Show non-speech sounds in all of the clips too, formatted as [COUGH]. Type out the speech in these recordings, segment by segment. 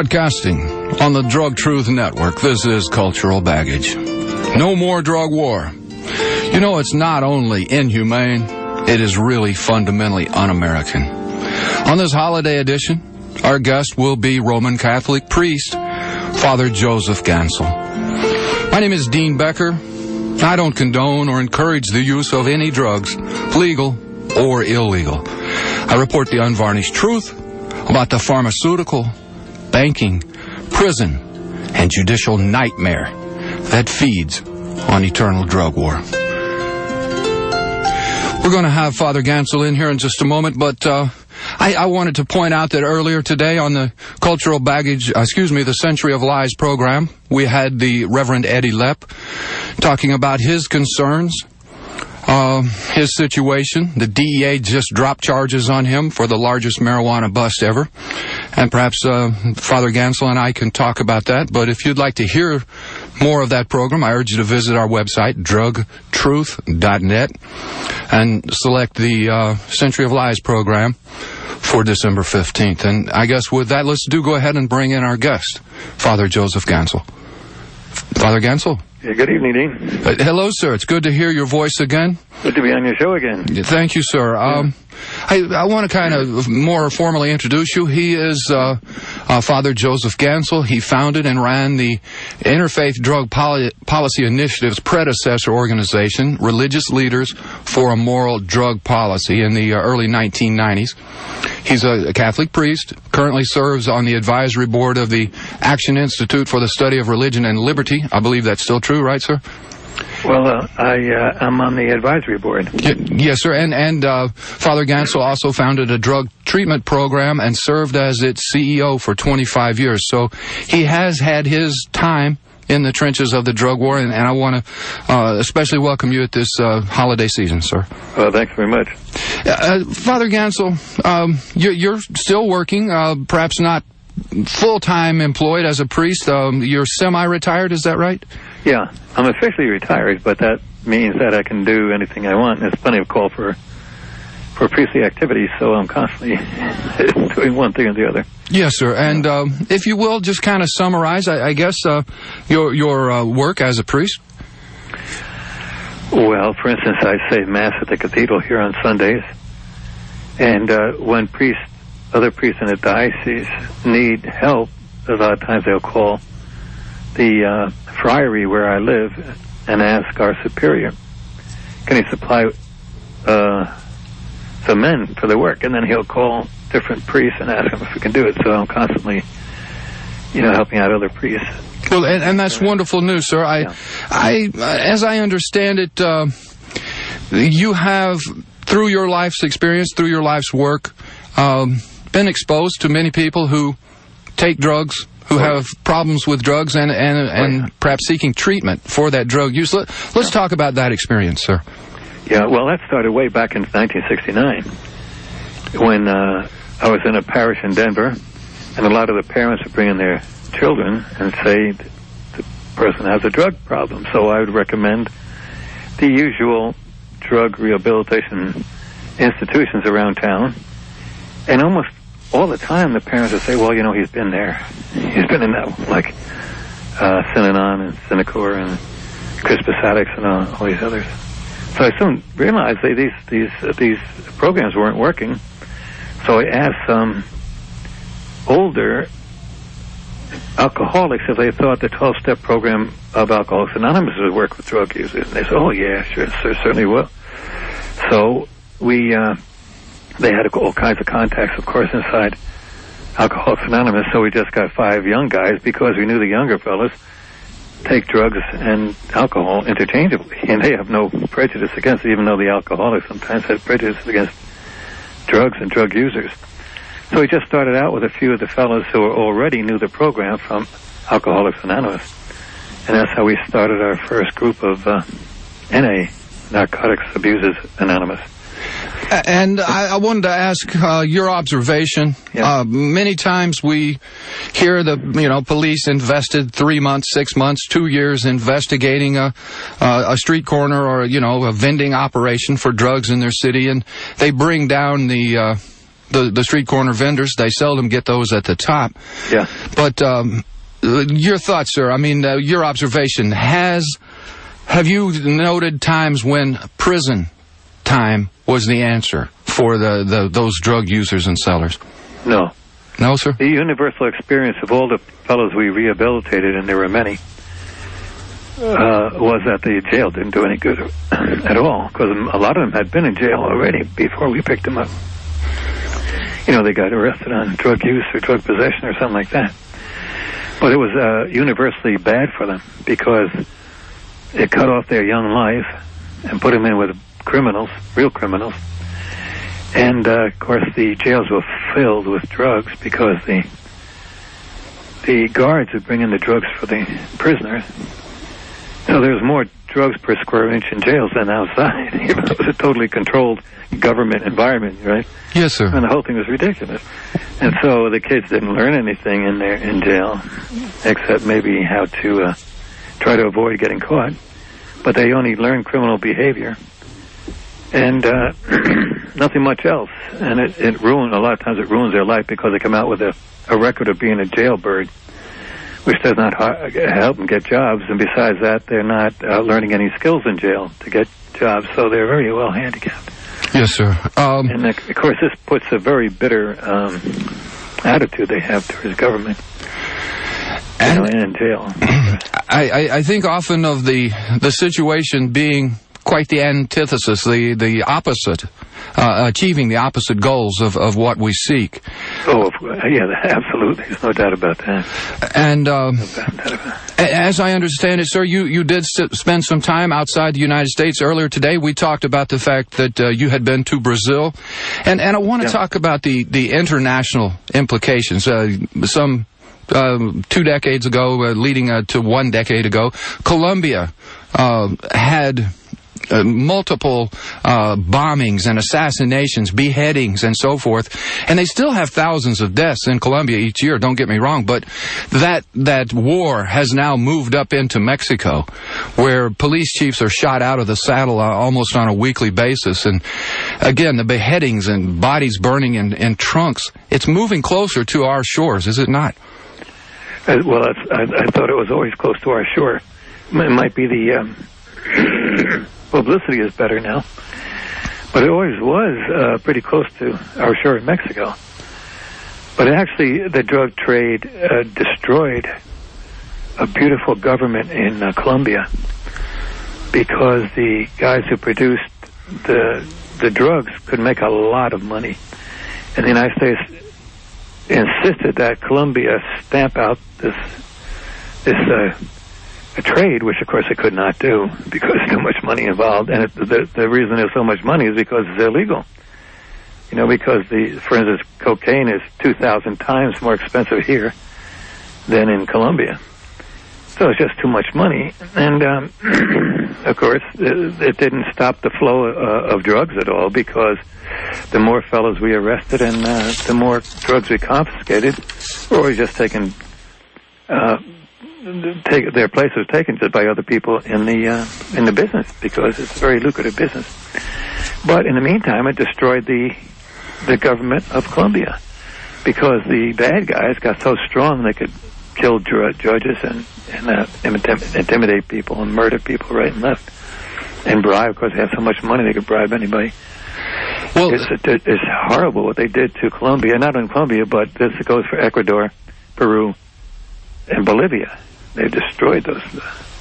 Broadcasting on the Drug Truth Network, this is Cultural Baggage. No more drug war. You know, it's not only inhumane, it is really fundamentally un American. On this holiday edition, our guest will be Roman Catholic priest, Father Joseph Gansel. My name is Dean Becker. I don't condone or encourage the use of any drugs, legal or illegal. I report the unvarnished truth about the pharmaceutical, banking, prison, and judicial nightmare that feeds on eternal drug war. We're going to have Father Gansel in here in just a moment, but uh, I, I, wanted to point out that earlier today on the Cultural Baggage, uh, excuse me, the Century of Lies program, we had the Reverend Eddy Lepp talking about his concerns uh, his situation. The DEA just dropped charges on him for the largest marijuana bust ever. And perhaps uh, Father Gansel and I can talk about that. But if you'd like to hear more of that program, I urge you to visit our website, drugtruth.net, and select the uh, Century of Lies program for December 15th. And I guess with that, let's do go ahead and bring in our guest, Father Joseph Gansel. Father Gansel? Yeah, good evening, Dean. Uh, hello, sir. It's good to hear your voice again. Good to be on your show again. Thank you, sir. Um, I, I want to kind of more formally introduce you. He is uh, uh, Father Joseph Gansel. He founded and ran the Interfaith Drug Poli Policy Initiative's predecessor organization, Religious Leaders for a Moral Drug Policy, in the uh, early 1990s. He's a, a, Catholic priest, currently serves on the advisory board of the Acton Institute for the Study of Religion and Liberty. I believe that's still true, right, sir? Well, uh, I uh, I'm on the advisory board. Y yes, sir. And and uh, Father Gansel also founded a drug treatment program and served as its CEO for 25 years. So he has had his time in the trenches of the drug war, and, and I want to uh, especially welcome you at this uh, holiday season, sir. Well, thanks very much. Uh, Father Gansel, um, you're, you're, still working, uh, perhaps not full-time employed as a priest. Um, you're semi-retired, is that right? Yeah, I'm officially retired, but that means that I can do anything I want. There's plenty of call for for priestly activities, so I'm constantly [LAUGHS] doing one thing or the other. Yes, sir. And uh, if you will, just kind of summarize, I, I guess, uh, your your uh, work as a priest. Well, for instance, I say mass at the cathedral here on Sundays, and uh, when priests, other priests in the diocese need help, a lot of times they'll call the uh, friary where I live and ask our superior, can he supply uh, some men for the work? And then he'll call different priests and ask them if we can do it. So I'm constantly, you know, helping out other priests. Well, and, and that's wonderful news, sir. I, yeah. I, as I understand it, uh, you have, through your life's experience, through your life's work, um, been exposed to many people who take drugs, who have problems with drugs and and, and perhaps seeking treatment for that drug use. Let, us talk about that experience, sir. Yeah, well, that started way back in 1969 when uh, I was in a parish in Denver, and a lot of the parents would bring in their children and say the person has a drug problem. So I would recommend the usual drug rehabilitation institutions around town, and almost all the time the parents would say, well, you know, he's been there. He's been in that, like, uh, Synanon and Synacor and Crispus Attucks and all, all these others. So I soon realized that these, these, uh, these programs weren't working. So I asked some older alcoholics if they thought the 12-step program of Alcoholics Anonymous would work with drug users. And they said, oh, yeah, sure, sure certainly will. So we... Uh, they had all kinds of contacts, of course, inside Alcoholics Anonymous. So we just got five young guys because we knew the younger fellas take drugs and alcohol interchangeably, [LAUGHS] and they have no prejudice against it, even though the alcoholics sometimes have prejudice against drugs and drug users. So we just started out with a few of the fellows who already knew the program from Alcoholics Anonymous, and that's how we started our first group of uh, NA, Narcotics Abusers Anonymous. And I, I, wanted to ask uh, your observation. Yeah. Uh, many times we hear the you know police invested three months, six months, two years investigating a a street corner or you know a vending operation for drugs in their city, and they bring down the uh, the, the street corner vendors. They seldom get those at the top. Yeah. But um, uh, your thoughts, sir. I mean, uh, your observation has. Have you noted times when prison time was the answer for the, the those drug users and sellers? No. No, sir. The universal experience of all the fellows we rehabilitated, and there were many, uh, was that the jail didn't do any good at all because a lot of them had been in jail already before we picked them up. You know, they got arrested on drug use or drug possession or something like that. But it was uh, universally bad for them because it cut off their young life and put them in with criminals, real criminals. And uh, of course, the jails were filled with drugs because the the guards would bring in the drugs for the prisoners. So there was more drugs per square inch in jails than outside. [LAUGHS] it was a totally controlled government environment, right? Yes, sir. And the whole thing was ridiculous. And so the kids didn't learn anything in there in jail, except maybe how to uh, try to avoid getting caught. But they only learned criminal behavior and uh, [CLEARS THROAT] nothing much else. And it, it ruined, a lot of times it ruins their life because they come out with a, a record of being a jailbird, which does not help them get jobs. And besides that, they're not uh, learning any skills in jail to get jobs, so they're very well handicapped. Yes, sir. Um, and of course, this puts a very bitter um, attitude they have towards government. And you know, in jail. [CLEARS THROAT] I, I, I think often of the the situation being quite the antithesis, the the opposite, uh, achieving the opposite goals of, of what we seek. Oh, yeah, [LAUGHS] absolutely. No doubt about that. And um, as I understand it, sir, you, you did spend some time outside the United States earlier today. We talked about the fact that uh, you had been to Brazil, and and I want to Yeah. talk about the the international implications. Uh, some. Uh, two decades ago, uh, leading uh, to one decade ago, Colombia uh, had uh, multiple uh, bombings and assassinations, beheadings, and so forth, and they still have thousands of deaths in Colombia each year. Don't get me wrong, but that that war has now moved up into Mexico, where police chiefs are shot out of the saddle uh, almost on a weekly basis, and again the beheadings and bodies burning in, in trunks. It's moving closer to our shores, is it not? Uh, well, I, I thought it was always close to our shore. It might be the um, [CLEARS THROAT] publicity is better now, but it always was uh, pretty close to our shore in Mexico. But actually, the drug trade uh, destroyed a beautiful government in uh, Colombia because the guys who produced the the drugs could make a lot of money, and the United States insisted that Colombia stamp out this this uh, a trade, which of course it could not do because [LAUGHS] too much money involved, and it, the the reason there's so much money is because it's illegal. You know, because the, for instance, cocaine is two thousand times more expensive here than in Colombia. So it's just too much money, and um, [CLEARS THROAT] of course, it, it didn't stop the flow uh, of drugs at all because the more fellows we arrested and uh, the more drugs we confiscated, were always just taken. Uh, take their place was taken just by other people in the uh, in the business because it's a very lucrative business. But in the meantime, it destroyed the the government of Colombia because the bad guys got so strong they could kill judges and and uh, intimidate people and murder people right and left and bribe Of course, they have so much money they could bribe anybody. Well, It's, it's horrible what they did to Colombia. Not in Colombia, but this goes for Ecuador, Peru, and Bolivia. They've destroyed those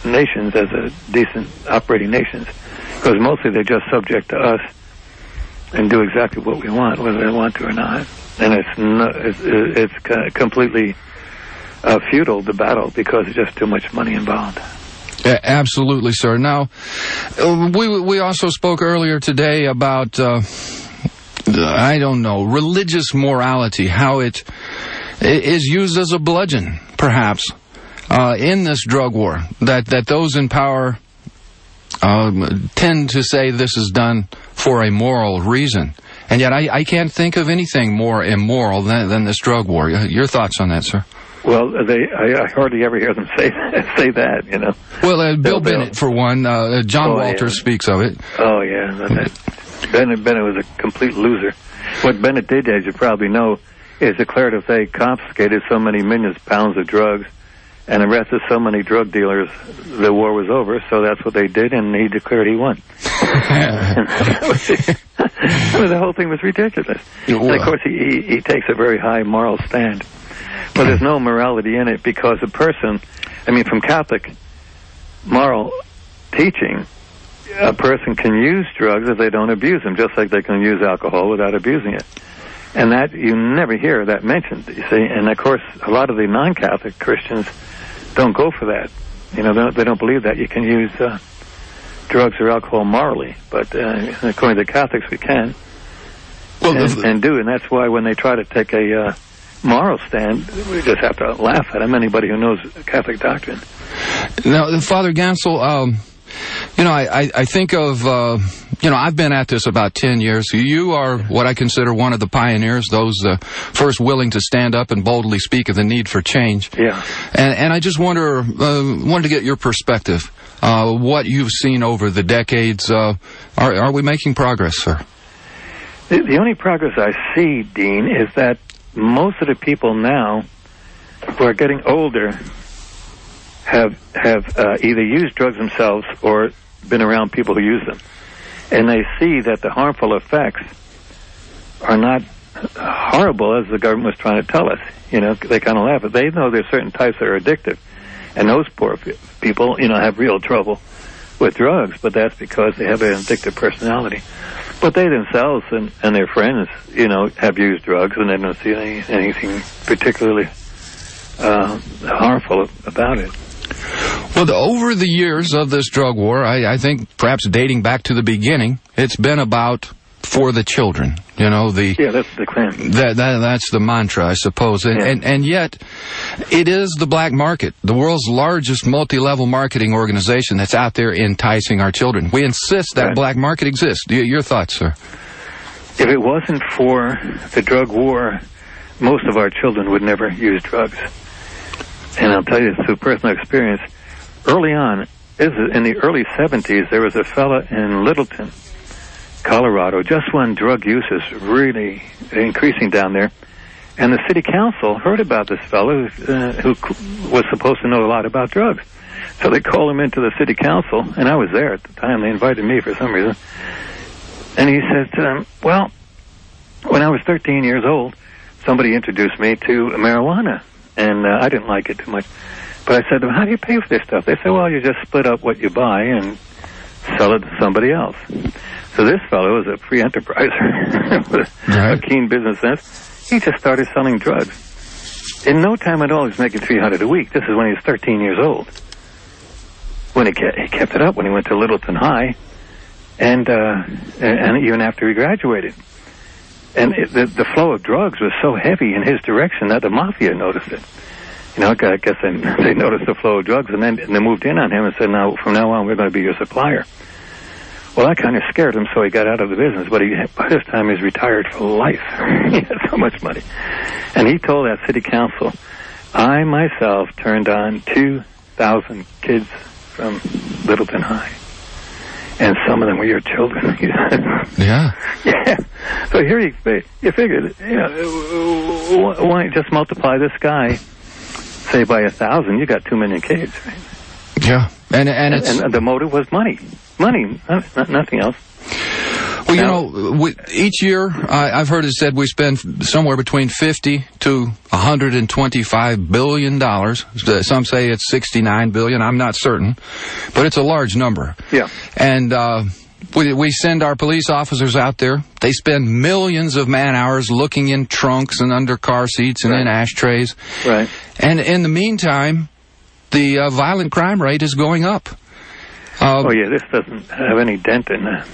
nations as a decent operating nations because mostly they're just subject to us and do exactly what we want, whether they want to or not. And it's not, it's, it's completely uh, futile the battle because there's just too much money involved. Yeah, absolutely, sir. Now, uh, we we also spoke earlier today about uh, I don't know religious morality, how it is used as a bludgeon, perhaps, uh, in this drug war. That that those in power um, tend to say this is done for a moral reason, and yet I, I can't think of anything more immoral than, than this drug war. Your thoughts on that, sir? Well, they I, I hardly ever hear them [LAUGHS] say say that. You know. Well, uh, Bill Bill. Bennett, for one, uh, John Oh, Walters yeah. speaks of it. Oh yeah, that, that, Bennett Bennett was a complete loser. What Bennett did, as you probably know, is declared if they confiscated so many millions of pounds of drugs and arrested so many drug dealers, the war was over. So that's what they did, and he declared he won. [LAUGHS] [LAUGHS] the whole thing was ridiculous. And of course, he, he, he takes a very high moral stand. But there's no morality in it because a person, I mean, from Catholic moral teaching, a person can use drugs if they don't abuse them, just like they can use alcohol without abusing it. And that, you never hear that mentioned, you see. And of course, a lot of the non-Catholic Christians don't go for that. You know, they don't, they don't believe that you can use uh, drugs or alcohol morally. But uh, according to Catholics, we can. Well, and, and do, and that's why when they try to take a uh, moral stand, we just have to laugh at them. Anybody who knows Catholic doctrine. Now, Father Gansel, um, you know, I, I, think of, uh, you know, I've been at this about 10 years. You are what I consider one of the pioneers, those uh, first willing to stand up and boldly speak of the need for change. Yeah. And, and I just wonder, uh, wanted to get your perspective. Uh, what you've seen over the decades. Uh, are, are we making progress, sir? The, the only progress I see, Dean, is that most of the people now who are getting older have have uh, either used drugs themselves or been around people who use them, and they see that the harmful effects are not horrible as the government was trying to tell us. You know, they kind of laugh, but they know there's certain types that are addictive, and those poor people, you know, have real trouble with drugs. But that's because they have an addictive personality. But they themselves and, and their friends, you know, have used drugs, and they don't see any, anything particularly uh, harmful about it. Well, the, over the years of this drug war, I, I think perhaps dating back to the beginning, it's been about for the children. You know the yeah, that's the claim. That, that that's the mantra, I suppose. And, Yeah. and and yet, it is the black market, the world's largest multi-level marketing organization that's out there enticing our children. We insist that Right. black market exists. Y- Your thoughts, sir? If it wasn't for the drug war, most of our children would never use drugs. And I'll tell you through personal experience, early on, in the early 70s, there was a fella in Littleton, Colorado, just when drug use is really increasing down there. And the city council heard about this fellow uh, who was supposed to know a lot about drugs. So they called him into the city council, and I was there at the time. They invited me for some reason. And he says to them, well, when I was 13 years old, somebody introduced me to marijuana, and uh, I didn't like it too much. But I said to them, how do you pay for this stuff? They said, well, you just split up what you buy and sell it to somebody else. So this fellow was a free enterpriser [LAUGHS] with Right. a keen business sense. He just started selling drugs. In no time at all, he was making 300 a week. This is when he was 13 years old. When he kept, he kept it up when he went to Littleton High, and uh, and and even after he graduated. And it, the the flow of drugs was so heavy in his direction that the mafia noticed it. You know, I guess they, [LAUGHS] they noticed the flow of drugs, and then and they moved in on him and said, "Now, from now on, we're going to be your supplier." Well, that kind of scared him, so he got out of the business. But he, by this time, he's retired for life. [LAUGHS] he had so much money, and he told that city council, "I myself turned on two thousand kids from Littleton High, and some of them were your children." [LAUGHS] Yeah. Yeah. So here you, you figure, you know, why just multiply this guy, say by a thousand, you got two million kids, right? Yeah. And and it's And the motive was money. Money, not, not, nothing else. Well, you know, each year I, I've heard it said we spend somewhere between 50 to 125 billion dollars. Some say it's 69 billion. I'm not certain, but it's a large number. Yeah. And uh, we, we send our police officers out there. They spend millions of man hours looking in trunks and under car seats and in ashtrays. Right. And in the meantime, the uh, violent crime rate is going up. Uh, Oh, yeah, this doesn't have any dent in the,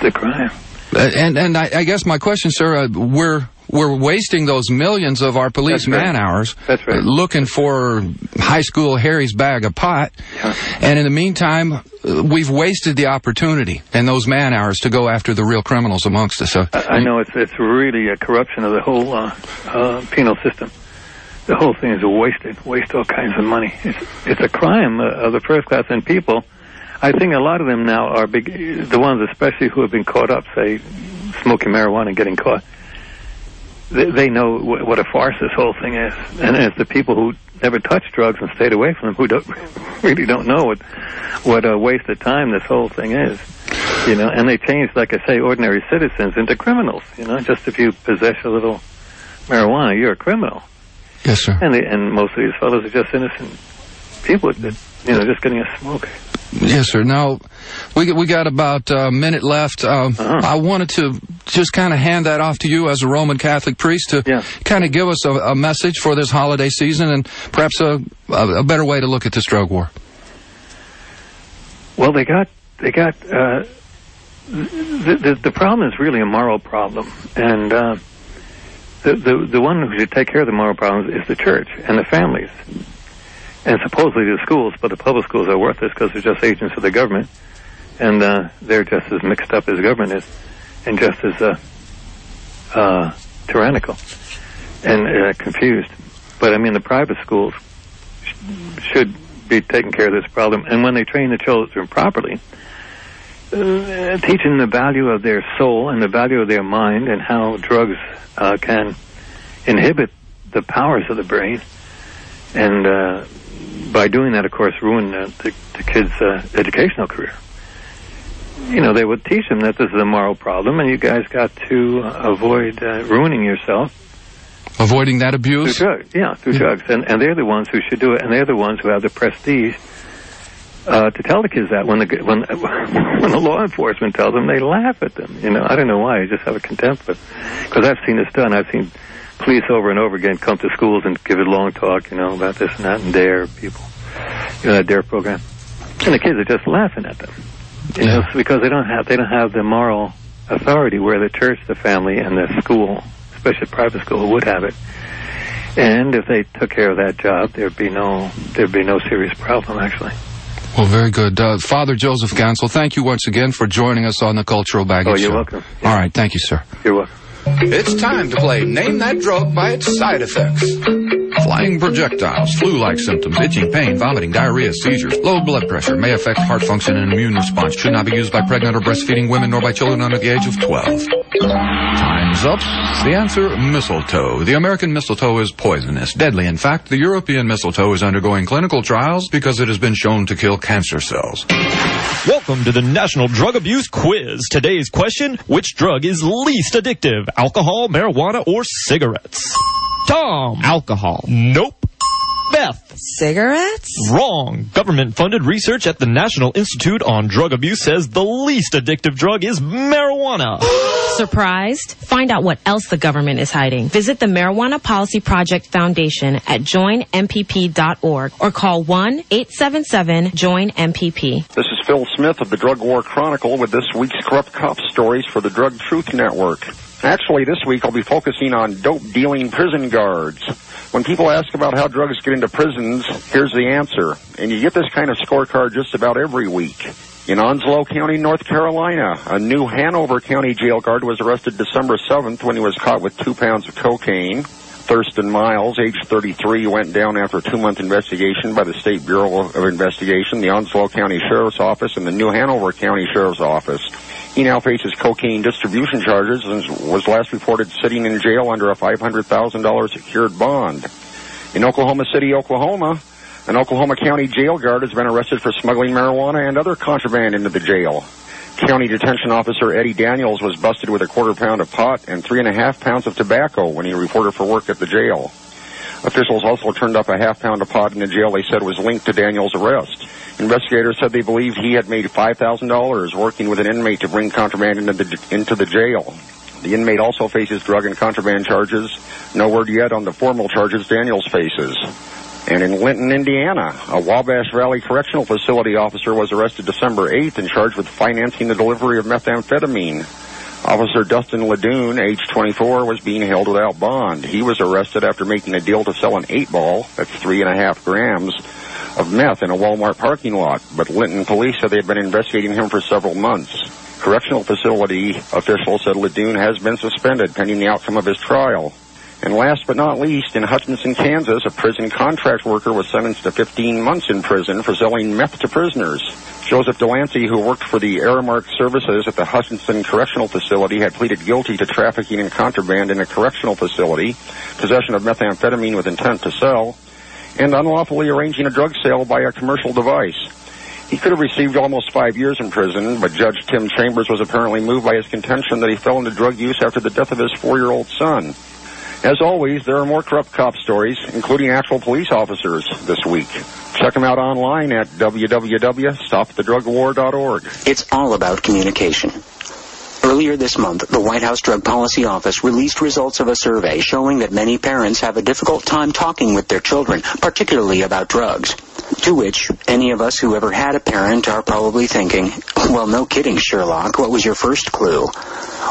the crime. Uh, And and I, I guess my question, sir, uh, we're we're wasting those millions of our police right. man hours That's right. uh, looking for high school Harry's bag of pot, Yeah. and in the meantime, uh, we've wasted the opportunity and those man hours to go after the real criminals amongst us. So, I, I know it's it's really a corruption of the whole uh, uh, penal system. The whole thing is wasted, waste all kinds of money. It's it's a crime of the first class, and people I think a lot of them now are big, the ones especially who have been caught up, say, smoking marijuana and getting caught. They, they know wh- what a farce this whole thing is, and it's the people who never touched drugs and stayed away from them who don't [LAUGHS] really don't know what what a waste of time this whole thing is. You know, and they changed, like I say, ordinary citizens into criminals. You know, just if you possess a little marijuana, you're a criminal. Yes, sir. And they, and most of these fellows are just innocent people that you know just getting a smoke. Yes, sir. Now, we we got about a minute left. Um, Uh-huh. I wanted to just kind of hand that off to you as a Roman Catholic priest to Yeah. kind of give us a, a message for this holiday season and perhaps a, a, better way to look at this drug war. Well, they got they got uh, the, the the problem is really a moral problem, and uh, the the the one who should take care of the moral problems is the church and the families, and supposedly the schools. But the public schools are worthless because they're just agents of the government, and uh, they're just as mixed up as government is, and just as uh, uh, tyrannical and uh, confused. But I mean, the private schools sh- should be taking care of this problem. And when they train the children properly, uh, teaching the value of their soul and the value of their mind and how drugs uh, can inhibit the powers of the brain, and uh, by doing that, of course, ruin uh, the, the kids' uh, educational career. You know, they would teach them that this is a moral problem, and you guys got to uh, avoid uh, ruining yourself Avoiding that abuse? through drugs. Yeah, through drugs, and and they're the ones who should do it, and they're the ones who have the prestige uh, to tell the kids that. When the when [LAUGHS] when the law enforcement tells them, they laugh at them. You know, I don't know why. I just have a contempt, but because I've seen this done, I've seen police over and over again come to schools and give a long talk, you know, about this and that, and dare people, you know, that dare program, and the kids are just laughing at them. You know, Yeah. because they don't have they don't have the moral authority where the church, the family, and the school, especially private school, would have it. And if they took care of that job, there'd be no there'd be no serious problem actually. Well, very good. Uh, Father Joseph Gansel, thank you once again for joining us on the Cultural Baggage Oh, you're Show. welcome. All right. Thank you, sir. You're welcome. It's time to play Name That Drug by its side effects. Flying projectiles, flu-like symptoms, itching, pain, vomiting, diarrhea, seizures, low blood pressure, may affect heart function and immune response, should not be used by pregnant or breastfeeding women nor by children under the age of 12. Time's up. The answer, mistletoe. The American mistletoe is poisonous, deadly. In fact, the European mistletoe is undergoing clinical trials because it has been shown to kill cancer cells. Welcome to the National Drug Abuse Quiz. Today's question, which drug is least addictive? Alcohol, marijuana, or cigarettes? Tom. Alcohol. Nope. Beth. Cigarettes? Wrong. Government funded research at the National Institute on Drug Abuse says the least addictive drug is marijuana. [GASPS] Surprised? Find out what else the government is hiding. Visit the Marijuana Policy Project Foundation at joinmpp.org or call 1-877-JOIN-MPP. This is Phil Smith of the Drug War Chronicle with this week's Corrupt Cop Stories for the Drug Truth Network. Actually, this week I'll be focusing on dope dealing prison guards. When people ask about how drugs get into prisons, here's the answer. And you get this kind of scorecard just about every week. In Onslow County, North Carolina, a new Hanover County jail guard was arrested December 7th when he was caught with two pounds of cocaine. Thurston Miles, age 33, went down after a two-month investigation by the State Bureau of Investigation, the Onslow County Sheriff's Office, and the New Hanover County Sheriff's Office. He now faces cocaine distribution charges and was last reported sitting in jail under a $500,000 secured bond. In Oklahoma City, Oklahoma, an Oklahoma County jail guard has been arrested for smuggling marijuana and other contraband into the jail. County Detention Officer Eddie Daniels was busted with a quarter pound of pot and three and a half pounds of tobacco when he reported for work at the jail. Officials also turned up a half pound of pot in the jail they said was linked to Daniels' arrest. Investigators said they believed he had made $5,000 working with an inmate to bring contraband into the, into the jail. The inmate also faces drug and contraband charges. No word yet on the formal charges Daniels faces. And in Linton, Indiana, a Wabash Valley Correctional Facility officer was arrested December 8th and charged with financing the delivery of methamphetamine. Officer Dustin Ledoux, age 24, was being held without bond. He was arrested after making a deal to sell an eight ball, that's three and a half grams, of meth in a Walmart parking lot. But Linton police said they had been investigating him for several months. Correctional facility officials said Ledoux has been suspended pending the outcome of his trial. And last but not least, in Hutchinson, Kansas, a prison contract worker was sentenced to 15 months in prison for selling meth to prisoners. Joseph Delancey, who worked for the Aramark Services at the Hutchinson Correctional Facility, had pleaded guilty to trafficking in contraband in a correctional facility, possession of methamphetamine with intent to sell, and unlawfully arranging a drug sale by a commercial device. He could have received almost five years in prison, but Judge Tim Chambers was apparently moved by his contention that he fell into drug use after the death of his four-year-old son. As always, there are more corrupt cop stories, including actual police officers this week. Check them out online at www.stopthedrugwar.org. It's all about communication. Earlier this month, the White House Drug Policy Office released results of a survey showing that many parents have a difficult time talking with their children, particularly about drugs. To which any of us who ever had a parent are probably thinking, well, no kidding, Sherlock, what was your first clue?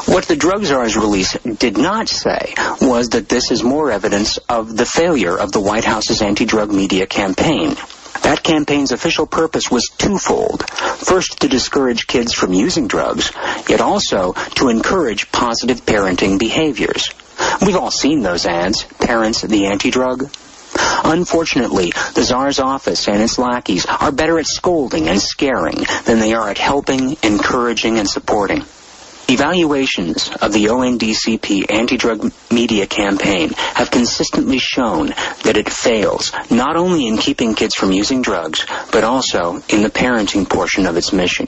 What the Drug Czar's release did not say was that this is more evidence of the failure of the White House's anti-drug media campaign. That campaign's official purpose was twofold. First, to discourage kids from using drugs, yet also to encourage positive parenting behaviors. We've all seen those ads, Parents the Anti-Drug. Unfortunately, the Czar's office and its lackeys are better at scolding and scaring than they are at helping, encouraging, and supporting. Evaluations of the ONDCP anti-drug media campaign have consistently shown that it fails not only in keeping kids from using drugs, but also in the parenting portion of its mission.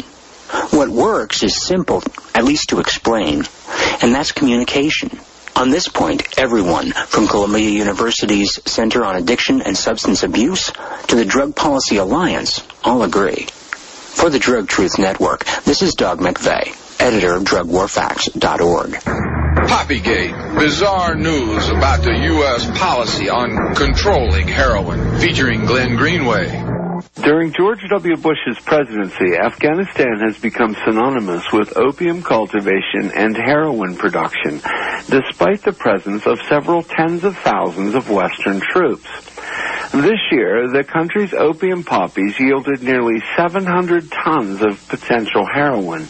What works is simple, at least to explain, and that's communication. On this point, everyone from Columbia University's Center on Addiction and Substance Abuse to the Drug Policy Alliance all agree. For the Drug Truth Network, this is Doug McVay editor of DrugWarFacts.org. Poppygate, bizarre news about the U.S. policy on controlling heroin, featuring Glenn Greenway. During George W. Bush's presidency, Afghanistan has become synonymous with opium cultivation and heroin production, despite the presence of several tens of thousands of Western troops. This year, the country's opium poppies yielded nearly 700 tons of potential heroin,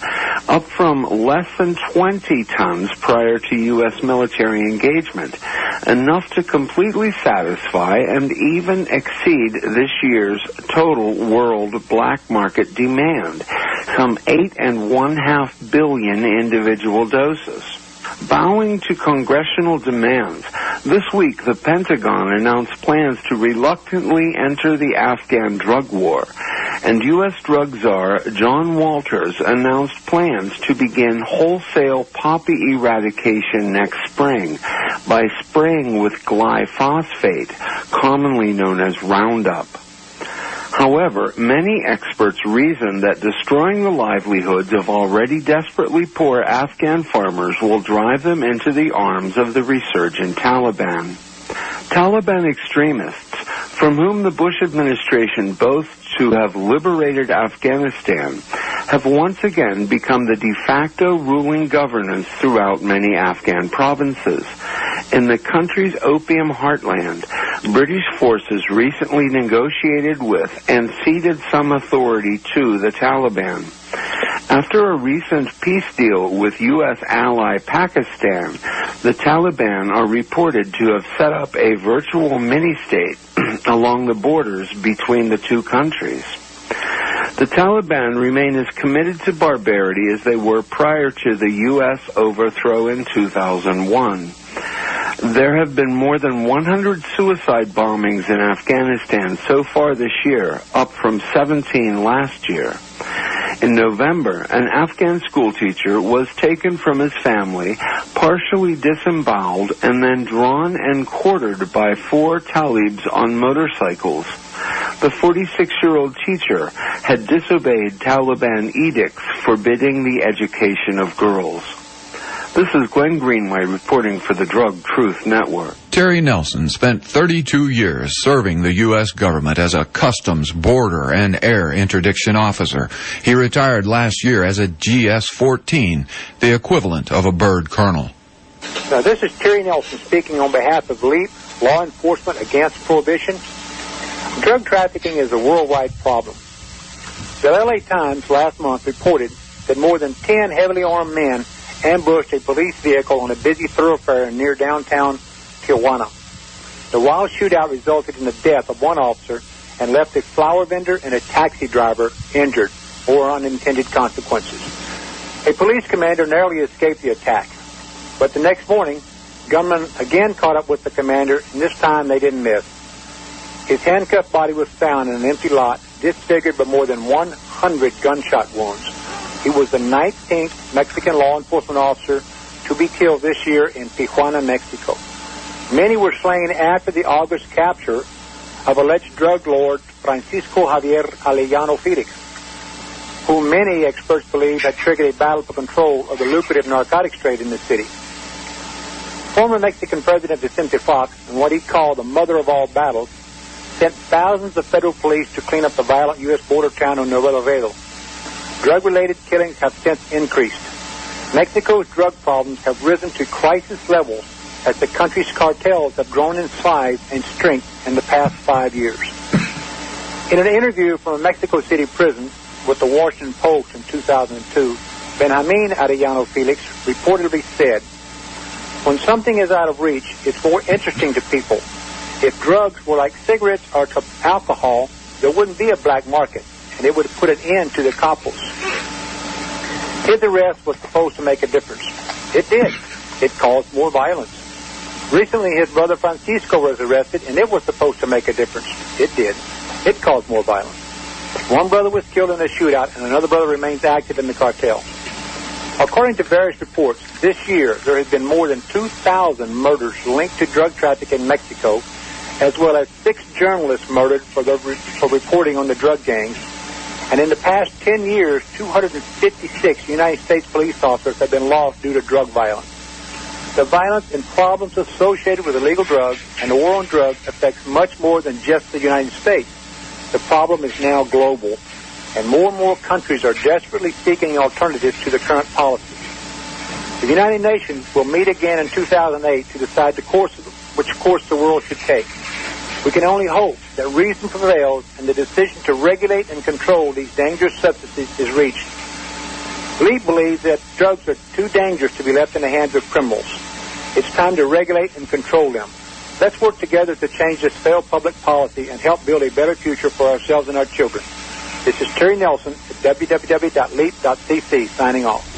up from less than 20 tons prior to U.S. military engagement, enough to completely satisfy and even exceed this year's total world black market demand, some eight and one half billion individual doses. Bowing to congressional demands, this week the Pentagon announced plans to reluctantly enter the Afghan drug war, and U.S. drug czar John Walters announced plans to begin wholesale poppy eradication next spring by spraying with glyphosate, commonly known as Roundup. However, many experts reason that destroying the livelihoods of already desperately poor Afghan farmers will drive them into the arms of the resurgent Taliban. Taliban extremists, from whom the Bush administration boasts to have liberated Afghanistan, have once again become the de facto ruling governance throughout many Afghan provinces. In the country's opium heartland, British forces recently negotiated with and ceded some authority to the Taliban. After a recent peace deal with U.S. ally Pakistan, the Taliban are reported to have set up a virtual mini-state [CLEARS THROAT] along the borders between the two countries. The Taliban remain as committed to barbarity as they were prior to the U.S. overthrow in 2001. There have been more than 100 suicide bombings in Afghanistan so far this year, up from 17 last year. In November, an Afghan schoolteacher was taken from his family, partially disemboweled, and then drawn and quartered by four Talibs on motorcycles. The 46-year-old teacher had disobeyed Taliban edicts forbidding the education of girls. This is Glenn Greenway reporting for the Drug Truth Network. Terry Nelson spent 32 years serving the U.S. government as a customs, border, and air interdiction officer. He retired last year as a GS-14, the equivalent of a bird colonel. Now, this is Terry Nelson speaking on behalf of LEAP, Law Enforcement Against Prohibition. Drug trafficking is a worldwide problem. The LA Times last month reported that more than 10 heavily armed men ambushed a police vehicle on a busy thoroughfare near downtown Tijuana. The wild shootout resulted in the death of one officer and left a flower vendor and a taxi driver injured or unintended consequences. A police commander narrowly escaped the attack, but the next morning, gunmen again caught up with the commander, and this time they didn't miss. His handcuffed body was found in an empty lot, disfigured by more than 100 gunshot wounds. He was the 19th Mexican law enforcement officer to be killed this year in Tijuana, Mexico. Many were slain after the August capture of alleged drug lord Francisco Javier Arellano Felix, who many experts believe had triggered a battle for control of the lucrative narcotics trade in the city. Former Mexican President Vicente Fox, in what he called the mother of all battles, sent thousands of federal police to clean up the violent U.S. border town of Nuevo Laredo. Drug-related killings have since increased. Mexico's drug problems have risen to crisis levels as the country's cartels have grown in size and strength in the past five years. In an interview from a Mexico City prison with the Washington Post in 2002, Benjamin Arellano Felix reportedly said, when something is out of reach, it's more interesting to people. If drugs were like cigarettes or alcohol, there wouldn't be a black market, and it would have put an end to the couples. His arrest was supposed to make a difference. It did. It caused more violence. Recently, his brother Francisco was arrested, and it was supposed to make a difference. It did. It caused more violence. One brother was killed in a shootout, and another brother remains active in the cartel. According to various reports, this year there has been more than 2,000 murders linked to drug trafficking in Mexico, as well as six journalists murdered for, for reporting on the drug gangs. And in the past 10 years, 256 United States police officers have been lost due to drug violence. The violence and problems associated with illegal drugs and the war on drugs affects much more than just the United States. The problem is now global, and more and more countries are desperately seeking alternatives to the current policies. The United Nations will meet again in 2008 to decide the course which course the world should take. We can only hope that reason prevails and the decision to regulate and control these dangerous substances is reached. Leap believes that drugs are too dangerous to be left in the hands of criminals. It's time to regulate and control them. Let's work together to change this failed public policy and help build a better future for ourselves and our children. This is Terry Nelson at www.leap.cc signing off.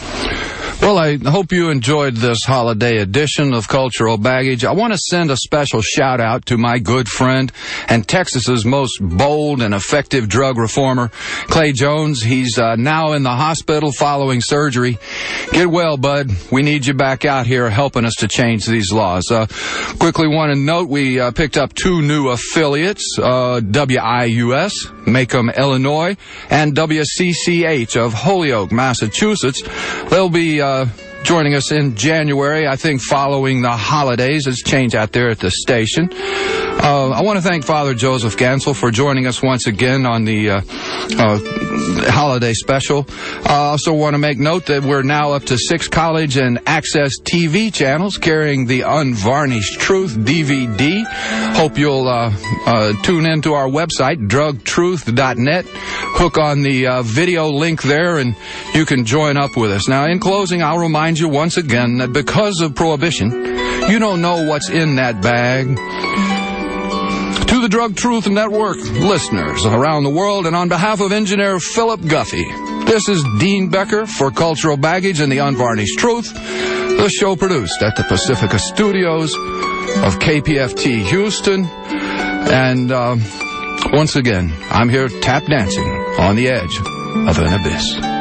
Well, I hope you enjoyed this holiday edition of Cultural Baggage. I want to send a special shout out to my good friend and Texas's most bold and effective drug reformer, Clay Jones. He's uh, now in the hospital following surgery. Get well, bud. We need you back out here helping us to change these laws. Uh, quickly want to note we uh, picked up two new affiliates, uh, WIUS, Macomb, Illinois, and WCCH of Holyoke, Massachusetts. They'll be uh, joining us in January, I think following the holidays. It's changed out there at the station. Uh, I want to thank Father Joseph Gansel for joining us once again on the uh, uh, holiday special. I also want to make note that we're now up to six college and access TV channels carrying the Unvarnished Truth DVD. Hope you'll uh, uh, tune in to our website, drugtruth.net. Hook on the uh, video link there and you can join up with us. Now, in closing, I'll remind you once again that because of prohibition, you don't know what's in that bag. The Drug Truth Network listeners around the world, and on behalf of engineer Philip Guffey, this is Dean Becker for Cultural Baggage and the Unvarnished Truth, the show produced at the Pacifica Studios of KPFT Houston. And uh, once again, I'm here tap dancing on the edge of an abyss.